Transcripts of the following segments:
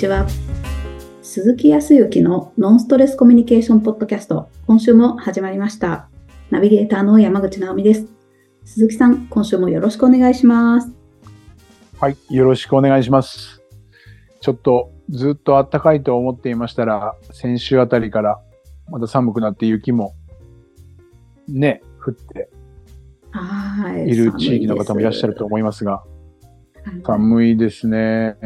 ちは。鈴木康之のノンストレスコミュニケーションポッドキャスト、今週も始まりました。ナビゲーターの山口直美です。鈴木さん、今週もよろしくお願いします。はい、よろしくお願いします。ちょっとずっと暖かいと思っていましたら、先週あたりからまた寒くなって雪もね、降ってはい。いる地域の方もいらっしゃると思いますが、寒寒いですね。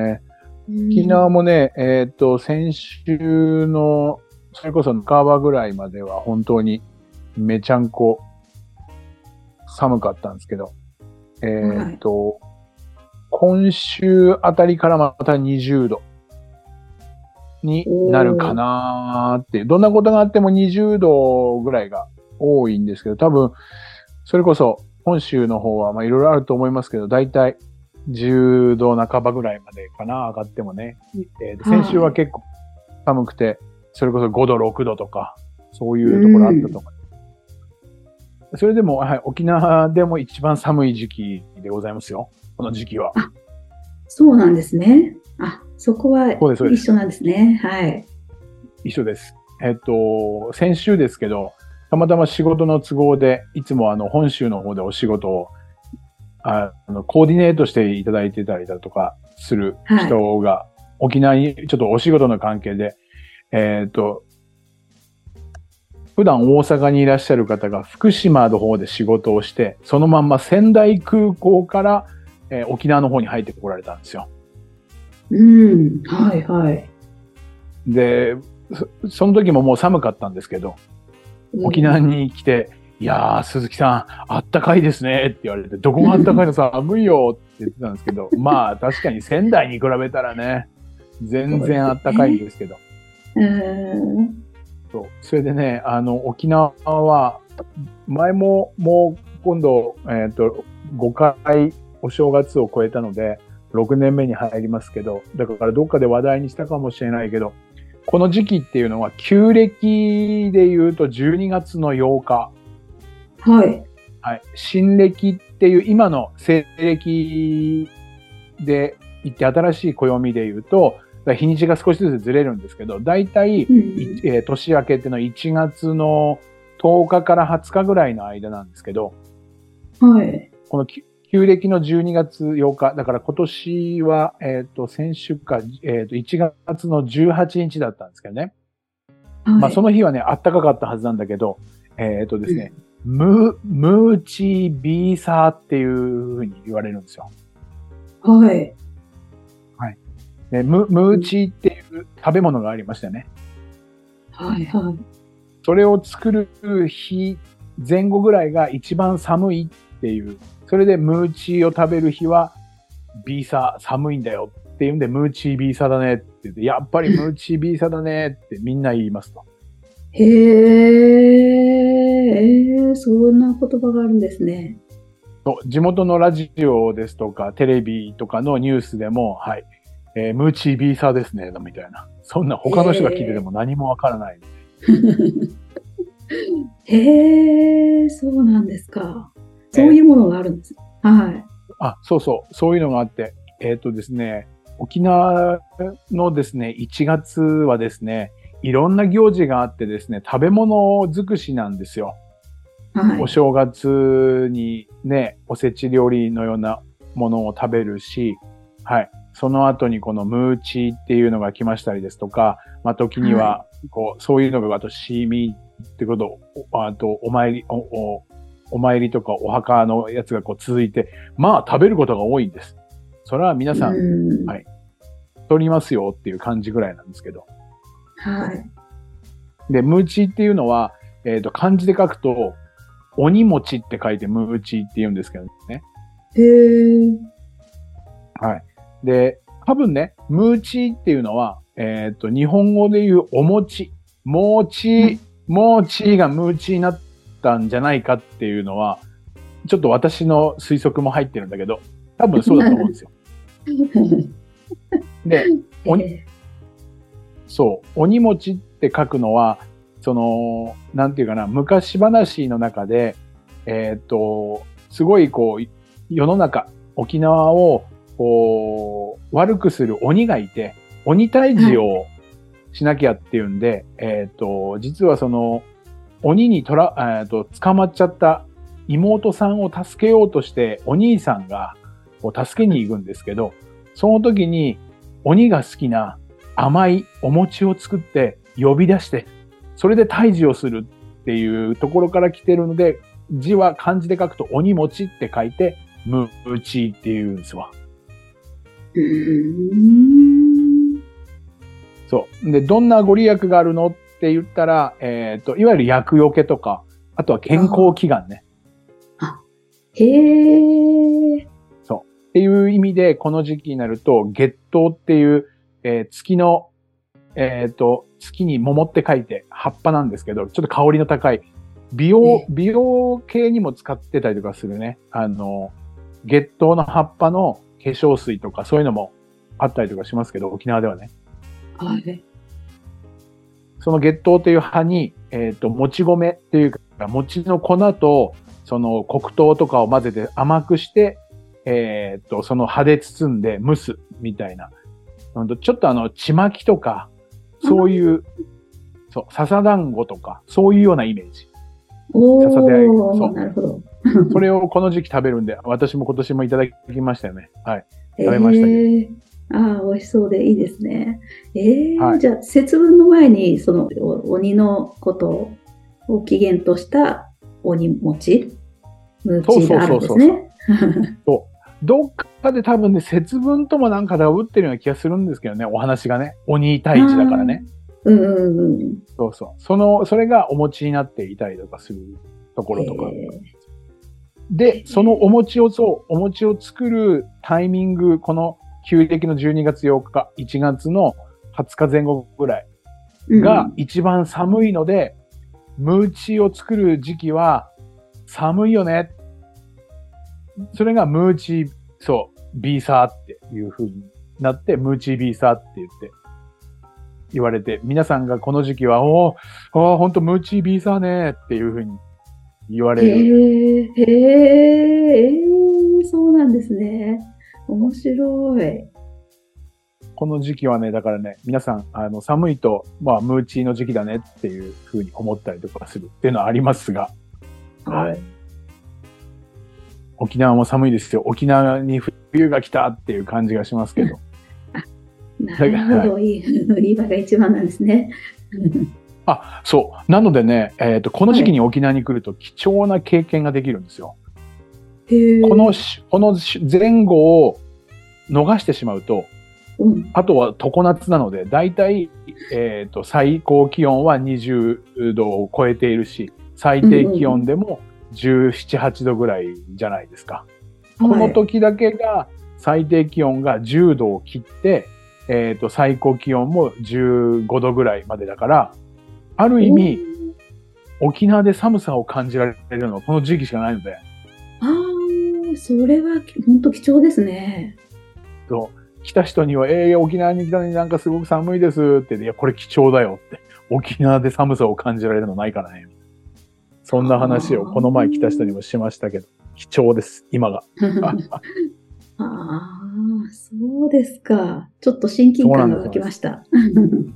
沖縄もね、えっ、と、先週の、それこそ半ばぐらいまでは本当にめちゃんこ寒かったんですけど、えっ、と、今週あたりからまた20度になるかなーっていう、どんなことがあっても20度ぐらいが多いんですけど、多分、それこそ本州の方はまあいろいろあると思いますけど、だいたい10度半ばぐらいまでかな、上がってもね。えー先週は結構寒くて、それこそ5度、6度とか、そういうところあったと思います。それでも、はい、沖縄でも一番寒い時期でございますよ。この時期は。そうなんですね。あ、そこは一緒なんですね。はい。一緒です。えっと、先週ですけど、たまたま仕事の都合で、いつもあの、本州の方でお仕事を、ああの、コーディネートしていただいてたりだとかする人が、沖縄にちょっとお仕事の関係で、えっと、普段大阪にいらっしゃる方が福島の方で仕事をして、そのまんま仙台空港から、えー沖縄の方に入ってこられたんですよ。うん。はいはい。で、そその時ももう寒かったんですけど、沖縄に来て、いやー、鈴木さん、あったかいですねって言われて、どこがあったかいの寒いよって言ってたんですけど、まあ確かに仙台に比べたらね、全然あったかいんですけど。うん。そうそれでね、あの、沖縄は、前ももう今度、えっ、と、5回お正月を超えたので、6年目に入りますけど、だからどっかで話題にしたかもしれないけど、この時期っていうのは、旧暦で言うと12月の8日、はい。はい、新暦っていう今の西暦で言って新しい暦で言うと、日にちが少しずつずれるんですけど、だいたいうんいえー年明けっていうのは1月の10日から20日ぐらいの間なんですけど、はい。このき旧暦の12月8日、だから今年は、えっ、と、先週か、えっ、と、1月の18日だったんですけどね。まあ、その、の日はね、あったかかったはずなんだけど、えっ、とですね、ム、ムーチビーサーっていうふうに言われるんですよ。はい。でムムーチっていう食べ物がありましたよね。はいはい。それを作る日前後ぐらいが一番寒いっていう。それでムーチーを食べる日はビーサー寒いんだよっていうんでムーチービーサーだねって言って、やっぱりムーチービーサーだねってみんな言いますと。へえ、えー、そんな言葉があるんですね。地元のラジオですとかテレビとかのニュースでも、はい、えームーチービーサーですね、みたいな。そんな他の人が聞いてても何もわからない。へえ、そうなんですか。そういうものがあるんです。はい。あ、そうそう、そういうのがあって、えっ、とですね、沖縄のですね、1月はですね、いろんな行事があってですね、食べ物尽くしなんですよ。はいお。正月にね、おせち料理のようなものを食べるし、はい。その後にこのムーチーっていうのが来ましたりですとか、まあ、時には、こう、そういうのが、あと、シーミーってこと、おあと、お参り、お、お、お参りとかお墓のやつがこう続いて、まあ、食べることが多いんです。それは皆さんはい取りますよっていう感じぐらいなんですけど。はい。で、ムーチーっていうのは、えっ、と、漢字で書くと、鬼餅って書いてムーチーって言うんですけどね。へえ。はい。で、多分ね、ムーチーっていうのは、えっ、と、日本語で言うお餅、もーちー、もーちーがムーチーになったんじゃないかっていうのは、ちょっと私の推測も入ってるんだけど、多分そうだと思うんですよ。で、鬼えそう、鬼餅って書くのは、その、なんていうかな、昔話の中で、えっ、と、すごいこう、世の中、沖縄を、こう、悪くする鬼がいて、鬼退治をしなきゃっていうんで、えっ、と、実はその、鬼にとら、えっ、と、捕まっちゃった妹さんを助けようとして、お兄さんが、こう助けに行くんですけど、その時に、鬼が好きな甘いお餅を作って呼び出して、それで退治をするっていうところから来てるので、字は漢字で書くと鬼餅って書いて、むうちっていうんですわ。そう。で、どんなご利益があるのって言ったら、えっ、と、いわゆる厄除けとか、あとは健康祈願ね。へえ。っていう意味で、この時期になると、月桃っていう、えー月の、えっ、と、月に桃って書いて葉っぱなんですけど、ちょっと香りの高い、美容え、美容系にも使ってたりとかするね。あの、月桃の葉っぱの化粧水とかそういうのもあったりとかしますけど、沖縄ではね。はい。その月桃という葉に、えっ、と、もち米っていうか、餅の粉と、その黒糖とかを混ぜて甘くして、えっ、と、その葉で包んで蒸すみたいな。ちょっとあの、ちまきとか、そういう、そう、笹団子とか、そういうようなイメージ。お笹でそうー、なるほど。それをこの時期食べるんで、私も今年もいただきましたよね。はい。食べましたけどえー、ああ、美味しそうでいいですね。えーはいじゃあ、節分の前に、その、お鬼のことを起源とした鬼餅ムーチがあるんですね。どっかで多分ね、節分ともなんかダブってるような気がするんですけどね、お話がね。鬼退治だからね。うんうんうん。そうそう。その、それがお餅になっていたりとかするところとか。えで、そのお餅を、そう、お餅を作るタイミング、この旧暦の12月8日、1月の20日前後ぐらいーが一番寒いので、ムーチを作る時期は寒いよね。それがムーチ、そう、ビーサーっていう風になって、ムーチビーサーって言って、言われて、皆さんがこの時期は、おーおー、ほんとムーチビーサーねっていう風に言わうん、れる。へえ、へえ、えーそうなんですね。面白い。この時期はね、だからね、皆さん、あの、寒いと、まあ、ムーチーの時期だねっていう風に思ったりとかするっていうのはありますが、はい。沖縄も寒いですよ。沖縄に冬が来たっていう感じがしますけど。なるほど、いい、今が一番なんですね。あ、そう。なのでね、えっ、と、この時期に沖縄に来ると貴重な経験ができるんですよ。へえ。このし、このし前後を逃してしまうと、うん、あとは常夏なので、だいたい、えっ、と、最高気温は20度を超えているし、最低気温でも17、8度ぐらいじゃないですか。この時だけが最低気温が10度を切って、えっ、と、最高気温も15度ぐらいまでだから、ある意味、沖縄で寒さを感じられるのはこの時期しかないので、ああ、それは本当貴重ですね。そう来た人には、ええ沖縄に来たのになんかすごく寒いですって言って、いや、これ貴重だよって。沖縄で寒さを感じられるのないからね。そんな話をこの前来た人にもしましたけど、貴重です、今が。ああ、そうですか。ちょっと親近感が湧きました。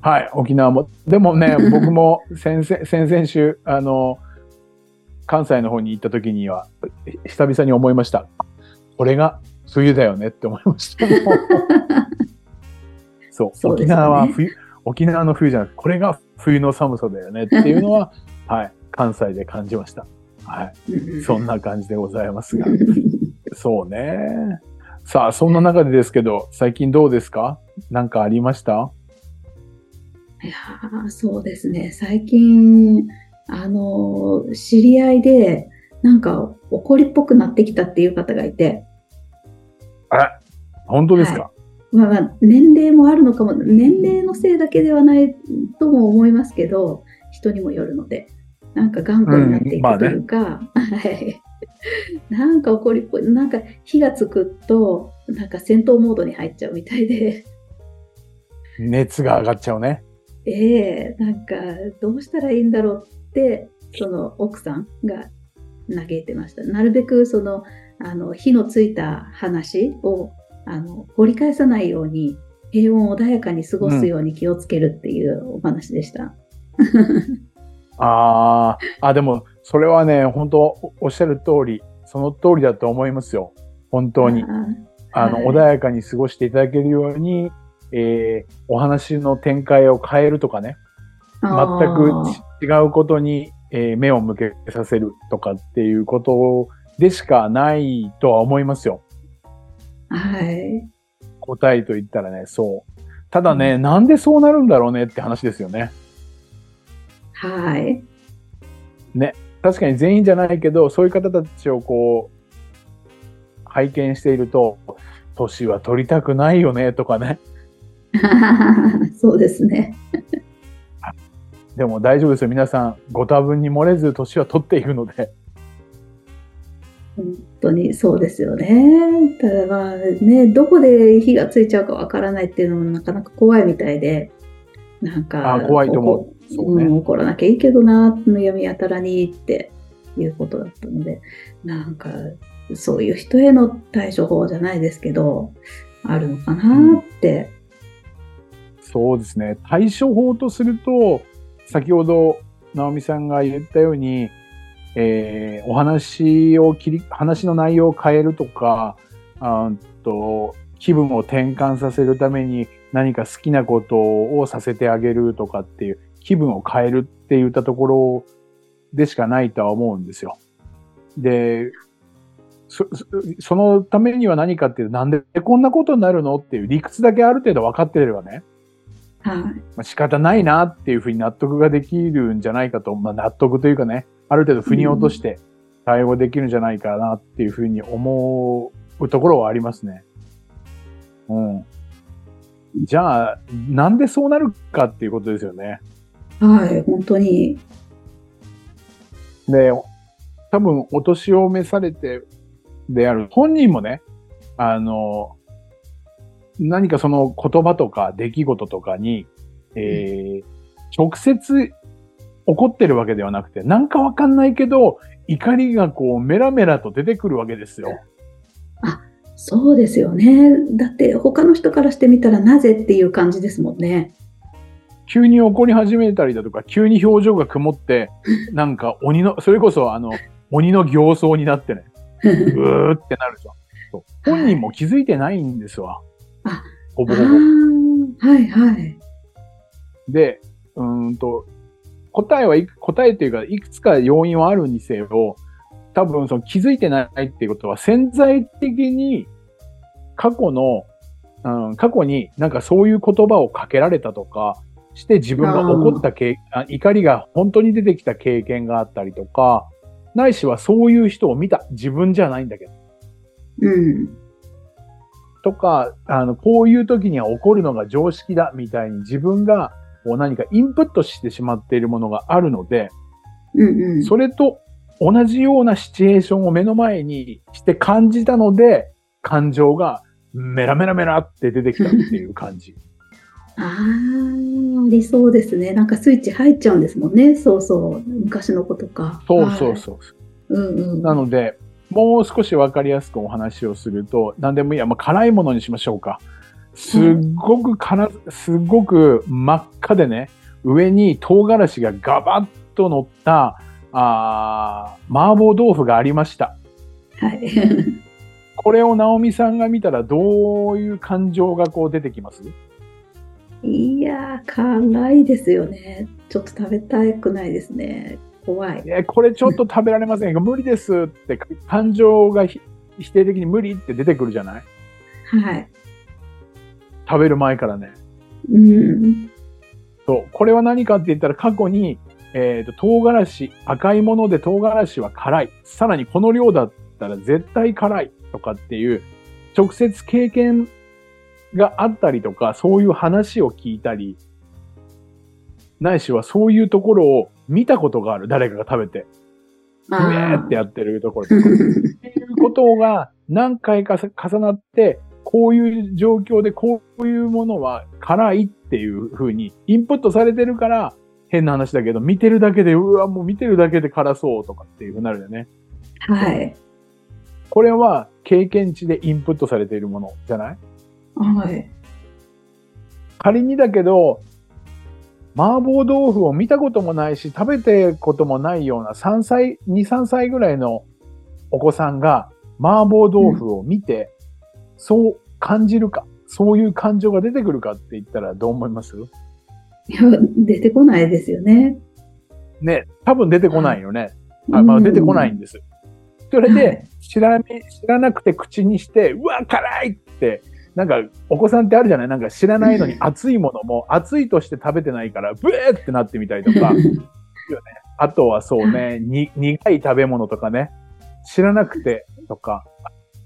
はい、沖縄も。でもね、僕も先々先々週、あの、関西の方に行った時には、久々に思いました。これが冬だよねって思いました。そう、沖縄は冬、沖縄の冬じゃなくて、これが冬の寒さだよねっていうのは、はい、関西で感じました。はい、そんな感じでございますが。そうね。さあ、そんな中でですけど、最近どうですか？なんかありました？いやーそうですね。最近、あのー、知り合いで、なんか怒りっぽくなってきたっていう方がいて、あ本当ですか、まあまあ、年齢もあるのかも、年齢のせいだけではないとも思いますけど、人にもよるので、なんか頑固になっていくというか、はい。なんか怒りっぽい、なんか火がつくと、なんか戦闘モードに入っちゃうみたいで、熱が上がっちゃうね。ええなんかどうしたらいいんだろうって、その奥さんが嘆いてました。なるべくその、あの、火のついた話を、あの、掘り返さないように、平穏穏やかに過ごすように気をつけるっていうお話でした。ああ、あ、でも、それはね、本当おっしゃる通り、その通りだと思いますよ。本当に。あの、はい、穏やかに過ごしていただけるように、えー、お話の展開を変えるとかね。全く違うことに、えー、目を向けさせるとかっていうことでしかないとは思いますよ。はい。答えと言ったらね、そう。ただね、うん、なんでそうなるんだろうねって話ですよね。はい。ね。確かに全員じゃないけど、そういう方たちをこう、拝見していると、年は取りたくないよねとかね。そうですね。でも大丈夫ですよ。皆さん、ご多分に漏れず年は取っていくので。本当にそうですよね。ただまあね、どこで火がついちゃうかわからないっていうのもなかなか怖いみたいで、なんか、あ怖いと思う。そうね、うん、怒らなきゃいいけどな、むやみやたらにっていうことだったので、なんか、そういう人への対処法じゃないですけど、あるのかなって、うん、そうですね。対処法とすると、先ほど直美さんが言ったように、えー、お話を切り、話の内容を変えるとか、あと気分を転換させるために何か好きなことをさせてあげるとかっていう気分を変えるって言ったところでしかないとは思うんですよ。で、そそのためには何かっていうと、なんでこんなことになるのっていう理屈だけある程度分かってればね、はい。まあ、仕方ないなっていうふうに納得ができるんじゃないかと、まあ、納得というかね、ある程度腑に落として対応できるんじゃないかなっていうふうに思うところはありますね。うん。じゃあ、なんでそうなるかっていうことですよね。はい、本当に。で、多分お年を召されてである本人もね、あの、何かその言葉とか出来事とかに、えー、直接怒ってるわけではなくて、なんかわかんないけど、怒りがこうメラメラと出てくるわけですよ。あ、そうですよね。だって他の人からしてみたらなぜっていう感じですもんね。急に怒り始めたりだとか、急に表情が曇って、なんか鬼の、それこそあの、鬼の形相になってね、うーってなるじゃん。本人も気づいてないんですわ。あ、ほぼほぼ。はいはい。で、うんと、答えはいく、答えというか、いくつか要因はあるにせよ、多分その気づいてないっていうことは潜在的に過去の、うん、過去になんかそういう言葉をかけられたとかして自分が怒ったけあ怒りが本当に出てきた経験があったりとか、ないしはそういう人を見た。自分じゃないんだけど。うん。とか、あの、こういう時には起こるのが常識だみたいに自分がこう何かインプットしてしまっているものがあるので、うんうん、それと同じようなシチュエーションを目の前にして感じたので、感情がメラメラメラって出てきたっていう感じ。ああ、理想ですね。なんかスイッチ入っちゃうんですもんね。そうそう。昔のことか。そうそうそう。はい、うんうん、なので、もう少しわかりやすくお話をすると、何でもいいや、まあ、辛いものにしましょうか。すっごく辛、すっごく真っ赤でね、上に唐辛子がガバッと乗った、あ麻婆豆腐がありました。はい。これを直美さんが見たらどういう感情がこう出てきます？いやー、辛いですよね。ちょっと食べたくないですね。怖い。え、これちょっと食べられませんか？無理ですって感情が否定的に無理って出てくるじゃない？はい。食べる前からね。うん。そう。これは何かって言ったら過去に、えっ、ー、と、唐辛子、赤いもので唐辛子は辛い。さらにこの量だったら絶対辛いとかっていう、直接経験があったりとか、そういう話を聞いたり、ないしはそういうところを見たことがある。誰かが食べて。うえーってやってるところとか。っていうことが何回か重なって、こういう状況でこういうものは辛いっていう風にインプットされてるから、変な話だけど、見てるだけで、うわ、もう見てるだけで辛そうとかっていう風になるよね。はい。これは経験値でインプットされているものじゃない？はい。仮にだけど、麻婆豆腐を見たこともないし、食べてこともないような3歳、2、3歳ぐらいのお子さんが麻婆豆腐を見て、そう感じるか、そういう感情が出てくるかって言ったらどう思います？いや、出てこないですよね。ね、多分出てこないよね。あまあ、出てこないんです。それで、知ら、知らなくて口にして、うわ、辛いってなんか、お子さんってあるじゃない？なんか知らないのに熱いものも、熱いとして食べてないから、ブーってなってみたりとか、あとはそうね、に、苦い食べ物とかね、知らなくてとか、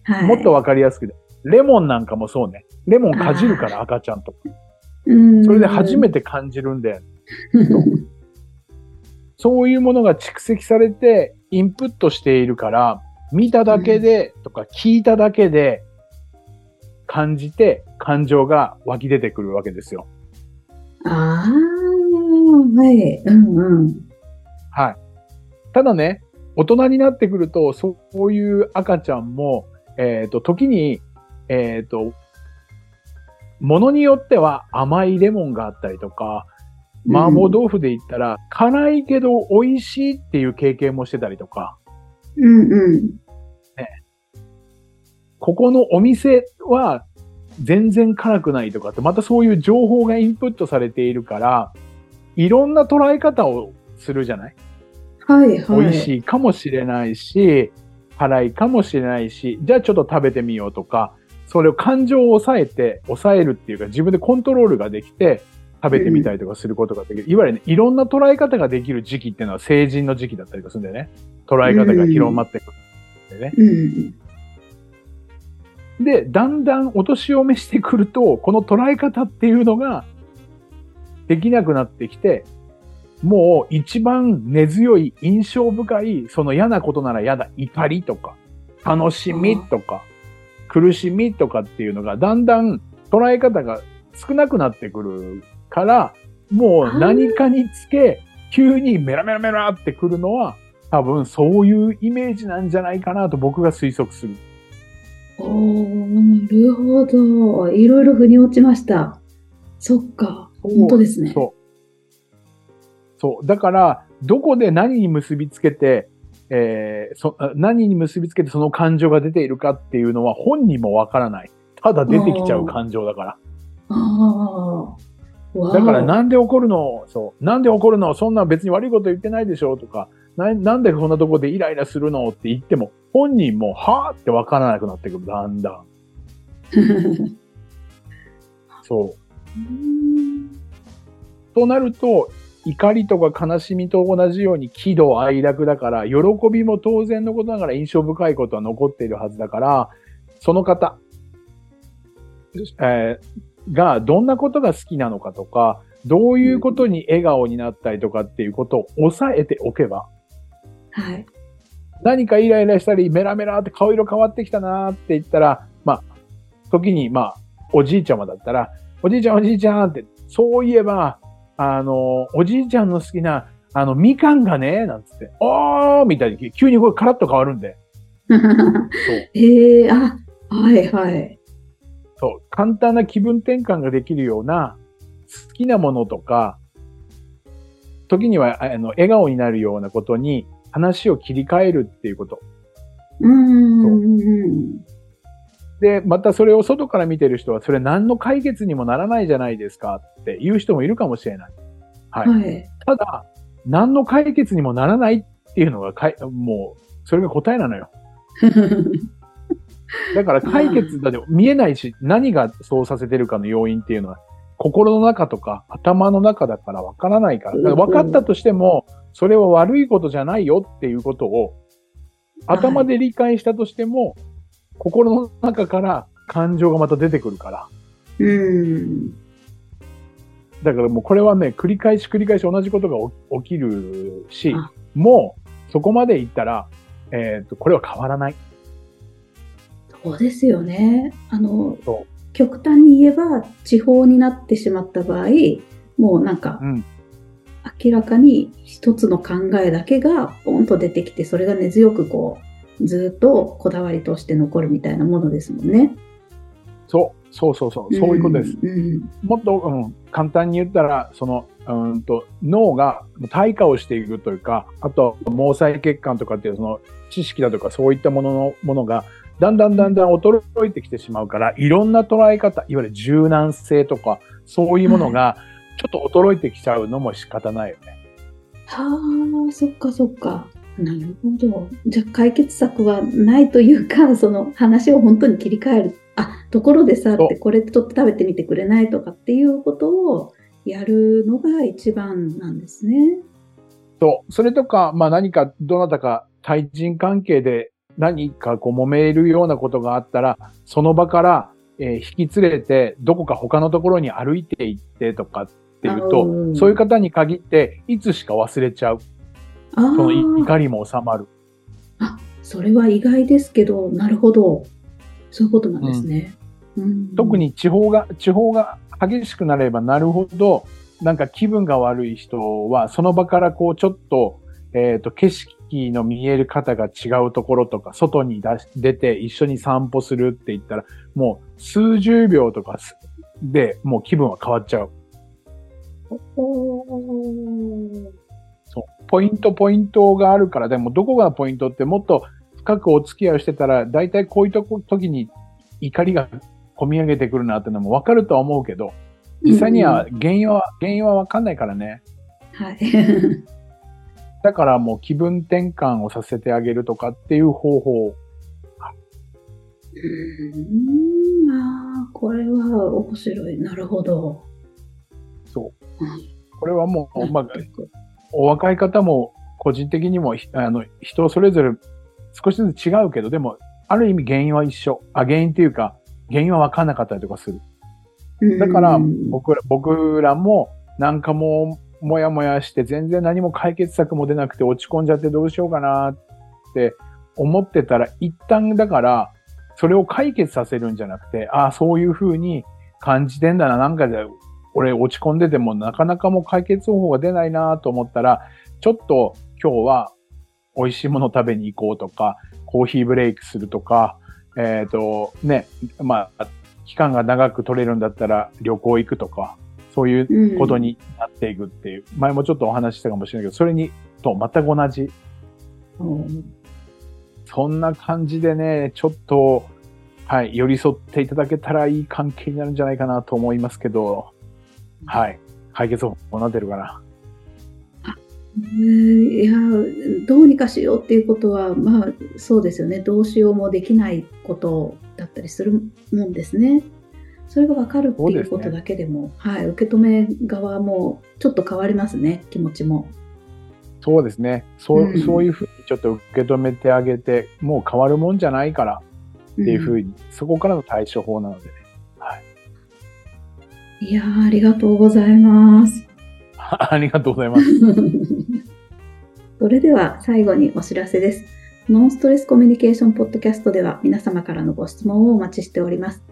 はい、もっとわかりやすくて、レモンなんかもそうね。レモンかじるから赤ちゃんとか。それで初めて感じるんで、そういうものが蓄積されてインプットしているから、見ただけでとか聞いただけで感じて感情が湧き出てくるわけですよ。ああ、はい。うんうん。はい。ただね、大人になってくると、そういう赤ちゃんも、えっ、ー、と、時に、えっ、ー、と、ものによっては甘いレモンがあったりとか、麻婆豆腐で言ったら、辛いけど美味しいっていう経験もしてたりとか。うんうん。ここのお店は全然辛くないとかって、またそういう情報がインプットされているから、いろんな捉え方をするじゃない？はいはい。美味しいかもしれないし、辛いかもしれないし、じゃあちょっと食べてみようとか、それを感情を抑えて、抑えるっていうか自分でコントロールができて、食べてみたりとかすることができる。うん、いわゆるね、いろんな捉え方ができる時期っていうのは成人の時期だったりとかするんだよね。捉え方が広まってくるんでね。で、だんだんお年を召してくると、この捉え方っていうのができなくなってきて、もう一番根強い印象深い、その嫌なことなら嫌だ、怒りとか、楽しみとか、苦しみとかっていうのがだんだん捉え方が少なくなってくるから、もう何かにつけ、急にメラメラメラってくるのは、多分そういうイメージなんじゃないかなと僕が推測する。おなるほど。いろいろ腑に落ちました。そっか。本当ですね。そう。そう。だから、どこで何に結びつけて、えー、そ何に結びつけてその感情が出ているかっていうのは本人もわからない。ただ出てきちゃう感情だから。ああ。だからなんで怒るの？そう。なんで怒るの？そんな別に悪いこと言ってないでしょ？とか、ななんでこんなとこでイライラするの？って言っても、本人も、はぁってわからなくなってくる、だんだん。そう。となると、怒りとか悲しみと同じように喜怒哀楽だから、喜びも当然のことながら印象深いことは残っているはずだから、その方、えー、がどんなことが好きなのかとか、どういうことに笑顔になったりとかっていうことを抑えておけば、はい。何かイライラしたり、メラメラって顔色変わってきたなって言ったら、まあ、時に、まあ、おじいちゃまだったら、おじいちゃんおじいちゃんって、そういえば、あの、おじいちゃんの好きな、あの、みかんがね、なんつって、おーみたいに急にこれカラッと変わるんで。へえ、あ、はいはい。そう。簡単な気分転換ができるような、好きなものとか、時には、あの、笑顔になるようなことに話を切り替えるっていうこと。うんで、またそれを外から見てる人は、それ何の解決にもならないじゃないですかっていう人もいるかもしれない。はい。はい、ただ、何の解決にもならないっていうのがかい、もう、それが答えなのよ。だから解決だって見えないし、何がそうさせてるかの要因っていうのは、心の中とか頭の中だからわからないから。から分かったとしても、それは悪いことじゃないよっていうことを、頭で理解したとしても、はい、心の中から感情がまた出てくるから。うん。だからもうこれはね、繰り返し繰り返し同じことが起きるし、もうそこまでいったら、えっ、ー、と、これは変わらない。そうですよね。あの、極端に言えば、地方になってしまった場合、もうなんか、うん明らかに一つの考えだけがポンと出てきて、それが根強くこう、ずっとこだわりとして残るみたいなものですもんね。そう、そうそうそう、そういうことです。うんうんもっと、うん、簡単に言ったら、その、うんと、脳が退化をしていくというか、あと、毛細血管とかっていうその知識だとかそういったものの、ものが、だんだんだんだん衰えてきてしまうから、いろんな捉え方、いわゆる柔軟性とか、そういうものが、ちょっと衰えてきちゃうのも仕方ないよね。はあ、そっかそっか。なるほど。じゃあ解決策はないというか、その話を本当に切り替える。あ、ところでさ、ってこれ取って食べてみてくれないとかっていうことをやるのが一番なんですね。そう。それとか、まあ何か、どなたか対人関係で何かこう揉めるようなことがあったら、その場から、えー引き連れて、どこか他のところに歩いて行ってとかっていうと、んそういう方に限って、いつしか忘れちゃう。あその怒りも収まる。あ、それは意外ですけど、なるほど。そういうことなんですね。うん特、に地方が、地方が激しくなればなるほど、なんか気分が悪い人は、その場からこうちょっと、えっ、と、景色の見える方が違うところとか、外に出し出て一緒に散歩するって言ったら、もう数十秒とかすで、もう気分は変わっちゃう。そう。ポイント、ポイントがあるから、でもどこがポイントってもっと深くお付き合いをしてたら、大体こういうとこ時に怒りが込み上げてくるなってのもわかるとは思うけど、実際には原因は、原因はわかんないからね。はい。だからもう気分転換をさせてあげるとかっていう方法。うーん、ああ、これは面白い。なるほど。そううん。これはもう、まあお若い方も個人的にも、ひあの、人それぞれ少しずつ違うけど、でも、ある意味原因は一緒。あ、原因っていうか、原因はわかんなかったりとかする。だからうん僕ら、僕らもなんかもうもやもやして全然何も解決策も出なくて落ち込んじゃってどうしようかなって思ってたら一旦だからそれを解決させるんじゃなくて、ああ、そういう風に感じてんだな。なんかで俺落ち込んでてもなかなかもう解決方法が出ないなと思ったら、ちょっと今日は美味しいもの食べに行こうとか、コーヒーブレイクするとか、えっ、と、ね、まあ、期間が長く取れるんだったら旅行行くとか、そういうことになっていくっていう、前もちょっとお話ししたかもしれないけど、それにと全く同じ、うんそんな感じでね、ちょっと、はい、寄り添っていただけたらいい関係になるんじゃないかなと思いますけど、はい、解決方法になってるかな？いや、どうにかしようっていうことは、まあ、そうですよね。どうしようもできないことだったりするもんですね。それが分かるっていうことだけでも、はい、受け止め側もちょっと変わりますね、気持ちも。そうですね。そう、うんそういうふうにちょっと受け止めてあげて、もう変わるもんじゃないからっていうふうに。に、そこからの対処法なのでね。いやーありがとうございます。ありがとうございます。それでは最後にお知らせです。ノンストレスコミュニケーションポッドキャストでは皆様からのご質問をお待ちしております。